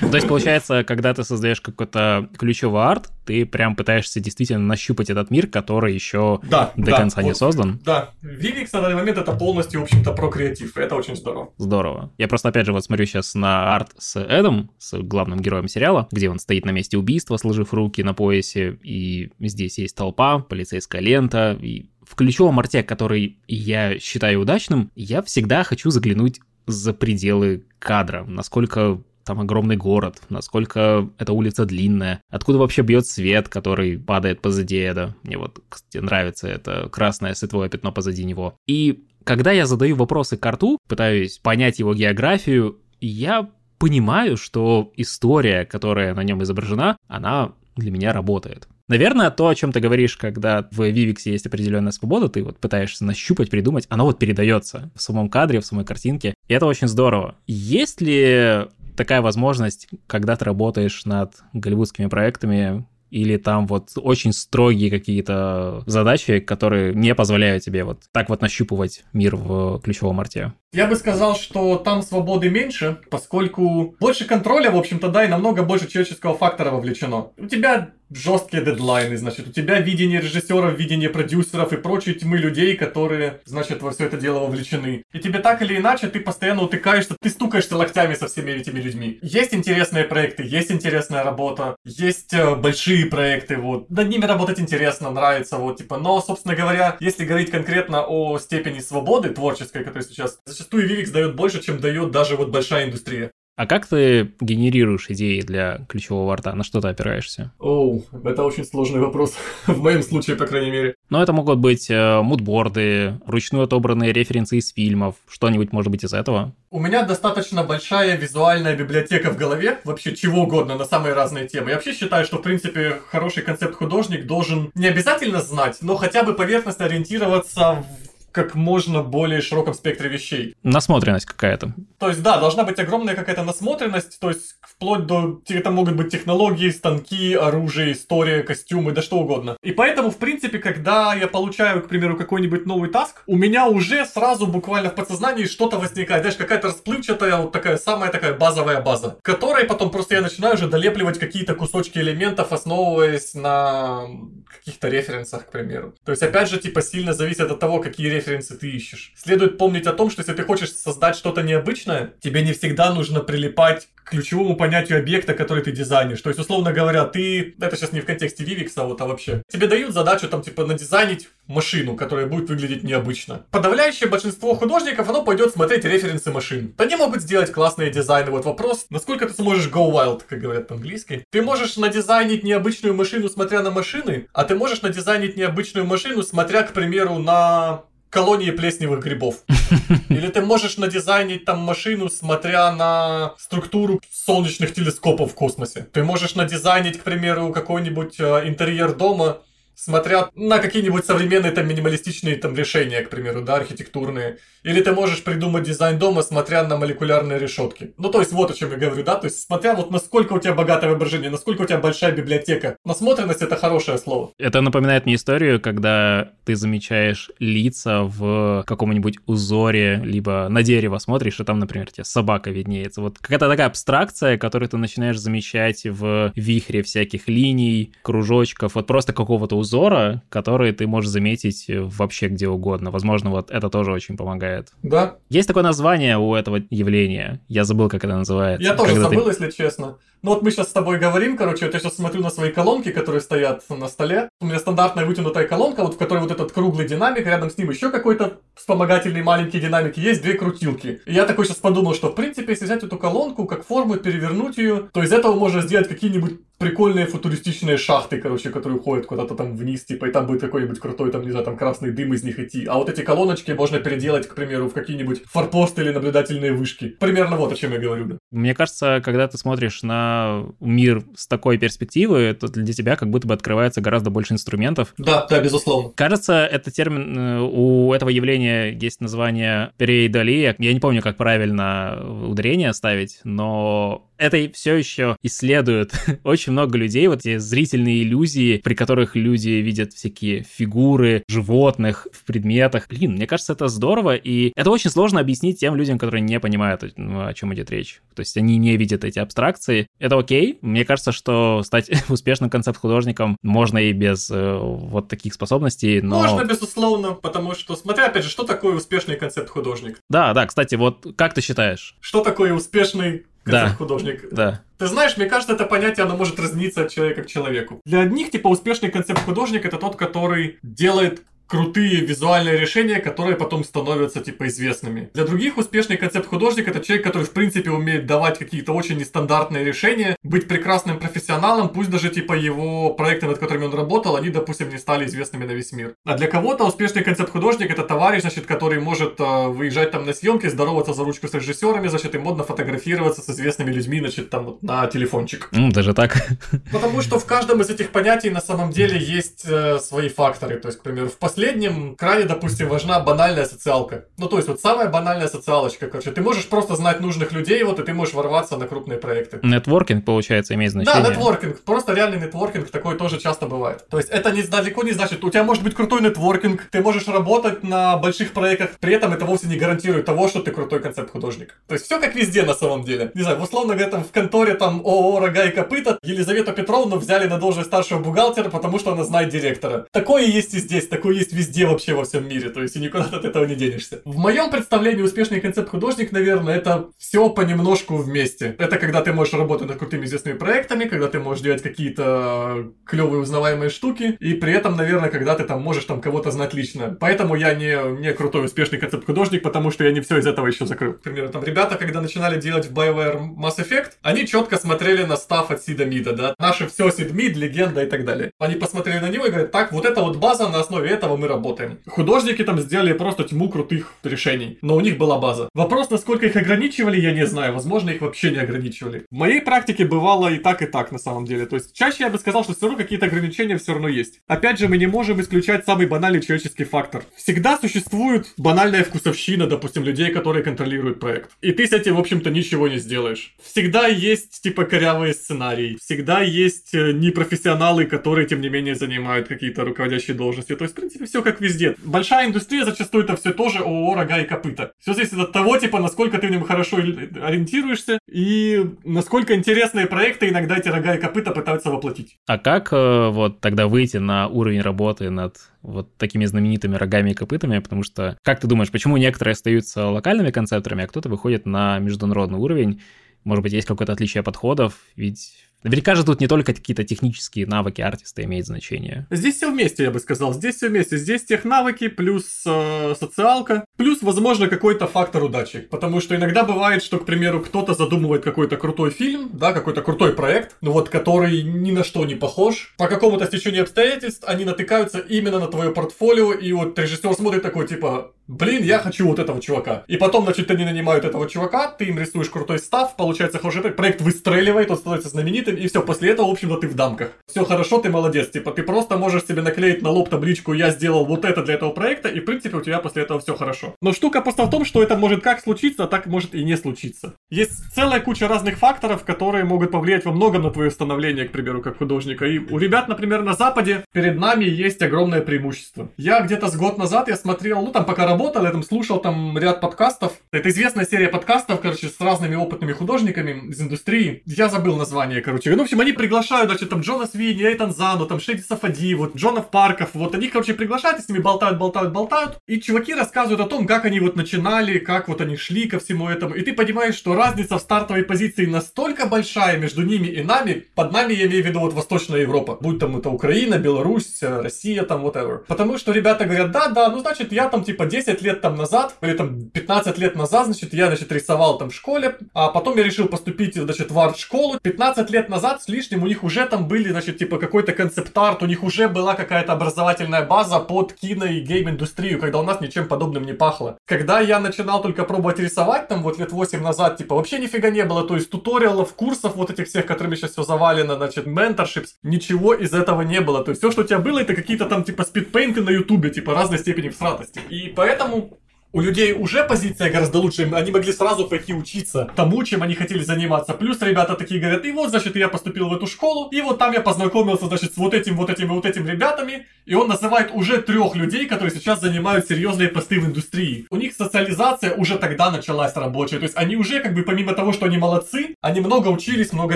То есть, получается, когда ты создаешь какой-то ключевой арт, ты прям пытаешься действительно нащупать этот мир, который еще до конца не создан. Да, Vivix на данный момент это полностью, в общем-то, про креатив. Это очень здорово. Здорово. Я просто, опять же, вот смотрю сейчас на арт с Эдом, с главным героем сериала, где он стоит на месте убийства, сложив руки на поясе, и здесь есть толпа, полицейская лента, и в ключевом арте, который я считаю удачным, я всегда хочу заглянуть за пределы кадра, насколько там огромный город, насколько эта улица длинная, откуда вообще бьет свет, который падает позади Эда. Мне вот, кстати, нравится это красное световое пятно позади него. И когда я задаю вопросы карту, пытаюсь понять его географию, я понимаю, что история, которая на нем изображена, она для меня работает. Наверное, то, о чем ты говоришь, когда в Vivix есть определенная свобода, ты вот пытаешься нащупать, придумать, оно вот передается в самом кадре, в самой картинке. И это очень здорово. Есть ли такая возможность, когда ты работаешь над голливудскими проектами, или там вот очень строгие какие-то задачи, которые не позволяют тебе вот так вот нащупывать мир в ключевом арте? Я бы сказал, что там свободы меньше, поскольку больше контроля, в общем-то, да, и намного больше человеческого фактора вовлечено. У тебя жесткие дедлайны, значит, у тебя видение режиссеров, видение продюсеров и прочие тьмы людей, которые, значит, во все это дело вовлечены. И тебе так или иначе, ты постоянно утыкаешься, ты стукаешься локтями со всеми этими людьми. Есть интересные проекты, есть интересная работа, есть э, большие проекты, вот. Над ними работать интересно, нравится, вот, типа. Но, собственно говоря, если говорить конкретно о степени свободы творческой, которая сейчас, Vivix дает больше, чем дает даже вот большая индустрия. А как ты генерируешь идеи для ключевого арта? На что ты опираешься? Оу, oh, это очень сложный вопрос. В моем случае, по крайней мере. Но это могут быть э, мудборды, ручную отобранные референсы из фильмов, что-нибудь может быть из этого? У меня достаточно большая визуальная библиотека в голове, вообще чего угодно на самые разные темы. Я вообще считаю, что, в принципе, хороший концепт-художник должен не обязательно знать, но хотя бы поверхностно ориентироваться в как можно более широком спектре вещей. Насмотренность какая-то. То есть, да, должна быть огромная какая-то насмотренность, то есть, вплоть до... Это могут быть технологии, станки, оружие, история, костюмы, да что угодно. И поэтому, в принципе, когда я получаю, к примеру, какой-нибудь новый таск, у меня уже сразу буквально в подсознании что-то возникает, знаешь, какая-то расплывчатая, вот такая самая такая базовая база, которой потом просто я начинаю уже долепливать какие-то кусочки элементов, основываясь на каких-то референсах, к примеру. То есть, опять же, типа, сильно зависит от того, какие референсы референсы ты ищешь. Следует помнить о том, что если ты хочешь создать что-то необычное, тебе не всегда нужно прилипать к ключевому понятию объекта, который ты дизайнишь. То есть, условно говоря, ты, это сейчас не в контексте Vivix, а вот а вообще, тебе дают задачу там типа надизайнить машину, которая будет выглядеть необычно. Подавляющее большинство художников, оно пойдет смотреть референсы машин. Они могут сделать классные дизайны. Вот вопрос, насколько ты сможешь go wild, как говорят по-английски. Ты можешь надизайнить необычную машину, смотря на машины, а ты можешь надизайнить необычную машину, смотря, к примеру, на колонии плесневых грибов. Или ты можешь надизайнить там машину, смотря на структуру солнечных телескопов в космосе. Ты можешь надизайнить, к примеру, какой-нибудь э, интерьер дома, смотря на какие-нибудь современные там минималистичные там решения, к примеру, да, архитектурные. Или ты можешь придумать дизайн дома, смотря на молекулярные решетки. Ну, то есть, вот о чем я говорю, да, то есть, смотря вот насколько у тебя богатое воображение, насколько у тебя большая библиотека. Насмотренность — это хорошее слово. Это напоминает мне историю, когда ты замечаешь лица в каком-нибудь узоре, либо на дерево смотришь, и там, например, тебе собака виднеется. Вот какая-то такая абстракция, которую ты начинаешь замечать в вихре всяких линий, кружочков, вот просто какого-то узора, который ты можешь заметить вообще где угодно. Возможно, вот это тоже очень помогает. Да. Есть такое название у этого явления. Я забыл, как это называется. Я тоже Когда ты- забыл, если честно. Ну вот мы сейчас с тобой говорим, короче, вот я сейчас смотрю на свои колонки, которые стоят на столе. У меня стандартная вытянутая колонка, вот в которой вот этот круглый динамик, рядом с ним еще какой-то вспомогательный маленький динамик, есть две крутилки. И я такой сейчас подумал, что в принципе, если взять эту колонку, как форму, перевернуть ее, то из этого можно сделать какие-нибудь прикольные футуристичные шахты, короче, которые уходят куда-то там вниз, типа, и там будет какой-нибудь крутой, там, не знаю, там красный дым из них идти. А вот эти колоночки можно переделать, к примеру, в какие-нибудь форпосты или наблюдательные вышки. Примерно вот о чем я говорю, да. Мне кажется, когда ты смотришь на мир с такой перспективы, то для тебя как будто бы открывается гораздо больше инструментов. Да, да, безусловно. Кажется, это термин, э, у этого явления есть название переидолия. Я не помню, как правильно ударение ставить, но это все еще исследует очень много людей, вот эти зрительные иллюзии, при которых люди видят всякие фигуры животных в предметах. Блин, мне кажется, это здорово, и это очень сложно объяснить тем людям, которые не понимают, ну, о чем идет речь. То есть они не видят эти абстракции. Это окей. Мне кажется, что стать успешным концепт-художником можно и без э, вот таких способностей, но... Можно, безусловно, потому что, смотря, опять же, что такое успешный концепт-художник? Да, да, кстати, вот как ты считаешь? Что такое успешный Да. концепт-художник? Да. Ты знаешь, мне кажется, это понятие, оно может разниться от человека к человеку. Для одних, типа, успешный концепт-художник это тот, который делает крутые визуальные решения, которые потом становятся, типа, известными. Для других успешный концепт-художник это человек, который, в принципе, умеет давать какие-то очень нестандартные решения, быть прекрасным профессионалом, пусть даже, типа, его проекты, над которыми он работал, они, допустим, не стали известными на весь мир. А для кого-то успешный концепт-художник это товарищ, значит, который может э, выезжать там на съемки, здороваться за ручку с режиссерами, значит, и модно фотографироваться с известными людьми, значит, там вот на телефончик. М, даже так. Потому что в каждом из этих понятий на самом деле есть э, свои факторы. То есть, к примеру, в последнем крайне, допустим, важна банальная социалка. Ну, то есть, вот самая банальная социалочка, короче. Ты можешь просто знать нужных людей, вот, и ты можешь ворваться на крупные проекты. Нетворкинг, получается, имеет значение. Да, нетворкинг. Просто реальный нетворкинг такой тоже часто бывает. То есть это не, далеко не значит, у тебя может быть крутой нетворкинг, ты можешь работать на больших проектах, при этом это вовсе не гарантирует того, что ты крутой концепт-художник. То есть все как везде на самом деле. Не знаю, условно говоря, там в конторе там ООО «Рога и копыта» Елизавету Петровну взяли на должность старшего бухгалтера, потому что она знает директора. Такое есть и здесь, такое есть везде вообще во всем мире, то есть и никуда от этого не денешься. В моем представлении успешный концепт-художник, наверное, это все понемножку вместе. Это когда ты можешь работать над крутыми известными проектами, когда ты можешь делать какие-то клевые узнаваемые штуки, и при этом, наверное, когда ты там можешь там кого-то знать лично. Поэтому я не, не крутой успешный концепт-художник, потому что я не все из этого еще закрыл. К примеру, там ребята, когда начинали делать в BioWare Mass Effect, они четко смотрели на став от Сида Мида, да, наше все Сид Мид, легенда и так далее. Они посмотрели на него и говорят, так, вот это вот база, на основе этого мы работаем. Художники там сделали просто тьму крутых решений, но у них была база. Вопрос, насколько их ограничивали, я не знаю, возможно, их вообще не ограничивали. В моей практике бывало и так, и так, на самом деле. То есть, чаще я бы сказал, что все равно какие-то ограничения все равно есть. Опять же, мы не можем исключать самый банальный человеческий фактор. Всегда существует банальная вкусовщина, допустим, людей, которые контролируют проект. И ты с этим, в общем-то, ничего не сделаешь. Всегда есть, типа, корявые сценарии. Всегда есть э, непрофессионалы, которые, тем не менее, занимают какие-то руководящие должности. То есть, в принципе, все как везде. Большая индустрия зачастую это все тоже ООО, рога и копыта. Все зависит от того, типа, насколько ты в нем хорошо ориентируешься и насколько интересные проекты иногда эти рога и копыта пытаются воплотить. А как э, вот тогда выйти на уровень работы над вот такими знаменитыми рогами и копытами, потому что, как ты думаешь, почему некоторые остаются локальными концепторами, а кто-то выходит на международный уровень? Может быть, есть какое-то отличие подходов? Ведь Наверняка же тут не только какие-то технические навыки артиста имеют значение. Здесь все вместе, я бы сказал. Здесь все вместе. Здесь тех навыки плюс э, социалка, плюс, возможно, какой-то фактор удачи. Потому что иногда бывает, что, к примеру, кто-то задумывает какой-то крутой фильм, да, какой-то крутой проект, ну вот, который ни на что не похож. По какому-то стечению обстоятельств они натыкаются именно на твое портфолио, и вот режиссер смотрит такой, типа, блин, я хочу вот этого чувака. И потом, значит, они нанимают этого чувака, ты им рисуешь крутой став, получается хороший проект, проект выстреливает, он становится знаменитым, и все, после этого, в общем-то, ты в дамках. Все хорошо, ты молодец, типа, ты просто можешь себе наклеить на лоб табличку «Я сделал вот это для этого проекта», и, в принципе, у тебя после этого все хорошо. Но штука просто в том, что это может как случиться, так может и не случиться. Есть целая куча разных факторов, которые могут повлиять во многом на твое становление, к примеру, как художника. И у ребят, например, на Западе перед нами есть огромное преимущество. Я где-то с год назад я смотрел, ну там пока работал, я там слушал там ряд подкастов. Это известная серия подкастов, короче, с разными опытными художниками из индустрии. Я забыл название, короче. Ну, в общем, они приглашают, значит, там Джона Свини, Эйтан Зану, там Шеди Сафади, вот Джонов Парков. Вот они, короче, приглашают и с ними болтают, болтают, болтают. И чуваки рассказывают о том, как они вот начинали, как вот они шли ко всему этому. И ты понимаешь, что разница в стартовой позиции настолько большая между ними и нами. Под нами я имею в виду вот Восточная Европа. Будь там это Украина, Беларусь, Россия, там, whatever. Потому что ребята говорят, да, да, ну, значит, я там, типа, 10 лет там назад, или там 15 лет назад, значит, я, значит, рисовал там в школе, а потом я решил поступить, значит, в арт-школу. 15 лет назад с лишним у них уже там были, значит, типа, какой-то концепт-арт, у них уже была какая-то образовательная база под кино и гейм-индустрию, когда у нас ничем подобным не пахло. Когда я начинал только пробовать рисовать, там, вот лет 8 назад, типа, вообще нифига не было, то есть туториалов, курсов вот этих всех, которыми сейчас все завалено, значит, менторшипс, ничего из этого не было. То есть все, что у тебя было, это какие-то там, типа, спидпейнты на ютубе, типа, разной степени всратости. И поэтому у людей уже позиция гораздо лучше, они могли сразу пойти учиться тому, чем они хотели заниматься. Плюс ребята такие говорят, и вот, значит, я поступил в эту школу, и вот там я познакомился, значит, с вот этим, вот этим и вот этим ребятами, и он называет уже трех людей, которые сейчас занимают серьезные посты в индустрии. У них социализация уже тогда началась рабочая, то есть они уже, как бы, помимо того, что они молодцы, они много учились, много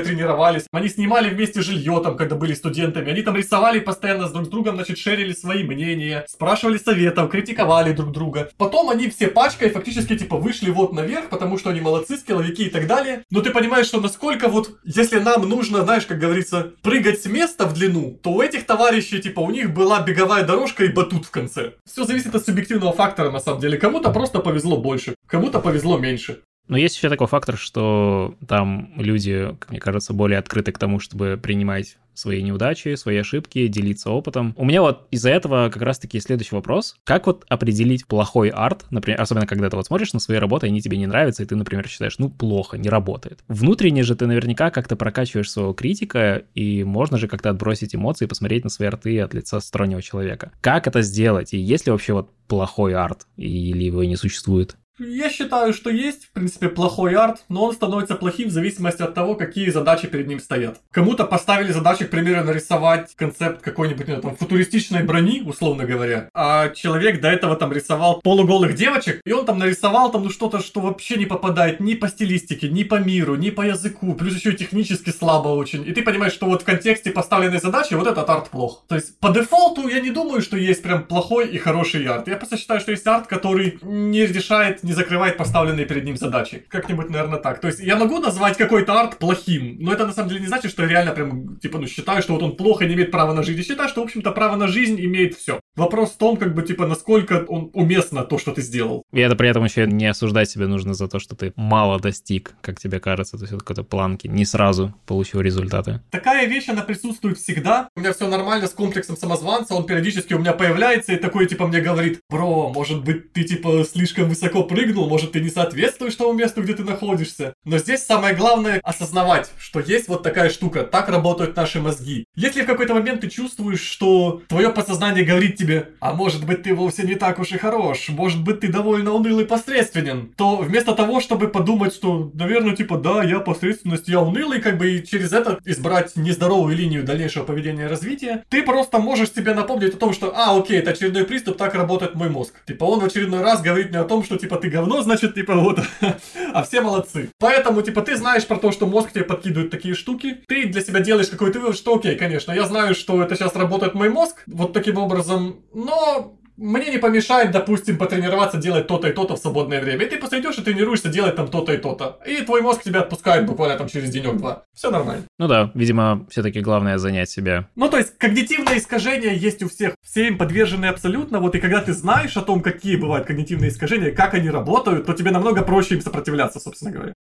тренировались, они снимали вместе жилье там, когда были студентами, они там рисовали постоянно с друг другом, значит, шерили свои мнения, спрашивали советов, критиковали друг друга. Потом они все пачкой фактически типа вышли вот наверх, потому что они молодцы, скилловики и так далее. Но ты понимаешь, что насколько вот, если нам нужно, знаешь, как говорится, прыгать с места в длину, то у этих товарищей, типа, у них была беговая дорожка и батут в конце. Все зависит от субъективного фактора, на самом деле. Кому-то просто повезло больше, кому-то повезло меньше. Но есть еще такой фактор, что там люди, как мне кажется, более открыты к тому, чтобы принимать свои неудачи, свои ошибки, делиться опытом. У меня вот из-за этого как раз-таки следующий вопрос. Как вот определить плохой арт, например, особенно когда ты вот смотришь на свои работы, они тебе не нравятся, и ты, например, считаешь, ну, плохо, не работает. Внутренне же ты наверняка как-то прокачиваешь своего критика, и можно же как-то отбросить эмоции и посмотреть на свои арты от лица стороннего человека. Как это сделать? И есть ли вообще вот плохой арт, или его не существует? Я считаю, что есть, в принципе, плохой арт, но он становится плохим в зависимости от того, какие задачи перед ним стоят. Кому-то поставили задачу, к примеру, нарисовать концепт какой-нибудь, ну, там, футуристичной брони, условно говоря, а человек до этого там рисовал полуголых девочек, и он там нарисовал там, ну, что-то, что вообще не попадает ни по стилистике, ни по миру, ни по языку, плюс еще и технически слабо очень. И ты понимаешь, что вот в контексте поставленной задачи вот этот арт плох. То есть, по дефолту я не думаю, что есть прям плохой и хороший арт. Я просто считаю, что есть арт, который не решает не закрывает поставленные перед ним задачи. Как-нибудь, наверное, так. То есть я могу назвать какой-то арт плохим, но это на самом деле не значит, что я реально прям, типа, ну, считаю, что вот он плохо не имеет права на жизнь. Я считаю, что, в общем-то, право на жизнь имеет все. Вопрос в том, как бы, типа, насколько он уместно то, что ты сделал. И это при этом еще не осуждать себя нужно за то, что ты мало достиг, как тебе кажется, то есть это какой-то планки, не сразу получил результаты. Такая вещь, она присутствует всегда. У меня все нормально с комплексом самозванца, он периодически у меня появляется и такой, типа, мне говорит, бро, может быть, ты, типа, слишком высоко прыгаешь, прыгнул, может, ты не соответствуешь тому месту, где ты находишься. Но здесь самое главное осознавать, что есть вот такая штука, так работают наши мозги. Если в какой-то момент ты чувствуешь, что твое подсознание говорит тебе, а может быть ты вовсе не так уж и хорош, может быть ты довольно унылый посредственен, то вместо того, чтобы подумать, что, наверное, типа, да, я посредственность, я унылый, как бы и через это избрать нездоровую линию дальнейшего поведения и развития, ты просто можешь себе напомнить о том, что, а, окей, это очередной приступ, так работает мой мозг. Типа он в очередной раз говорит мне о том, что, типа, ты говно, значит, типа, вот, а все молодцы. Поэтому, типа, ты знаешь про то, что мозг тебе подкидывает такие штуки, ты для себя делаешь какой-то вывод, что, окей, конечно, я знаю, что это сейчас работает мой мозг, вот таким образом, но мне не помешает, допустим, потренироваться делать то-то и то-то в свободное время. И ты просто идешь и тренируешься делать там то-то и то-то. И твой мозг тебя отпускает буквально там через денек-два. Все нормально. Ну да, видимо, все-таки главное занять себя. Ну, то есть, когнитивные искажения есть у всех. Все им подвержены абсолютно. Вот и когда ты знаешь о том, какие бывают когнитивные искажения, как они работают, то тебе намного проще им сопротивляться, собственно говоря.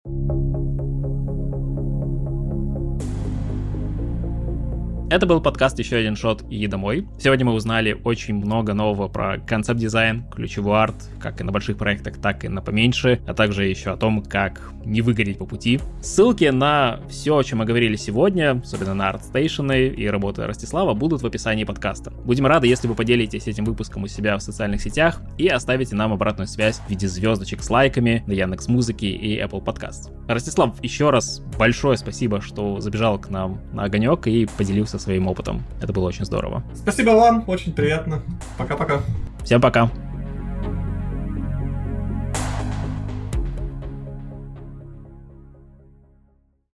Это был подкаст «Еще один шот и домой». Сегодня мы узнали очень много нового про концепт-дизайн, ключевой арт, как и на больших проектах, так и на поменьше, а также еще о том, как не выгореть по пути. Ссылки на все, о чем мы говорили сегодня, особенно на ArtStation и работы Ростислава, будут в описании подкаста. Будем рады, если вы поделитесь этим выпуском у себя в социальных сетях и оставите нам обратную связь в виде звездочек с лайками на Яндекс Музыки и Apple Podcast. Ростислав, еще раз большое спасибо, что забежал к нам на огонек и поделился поделился своим опытом. Это было очень здорово. Спасибо вам, очень приятно. Пока-пока. Всем пока.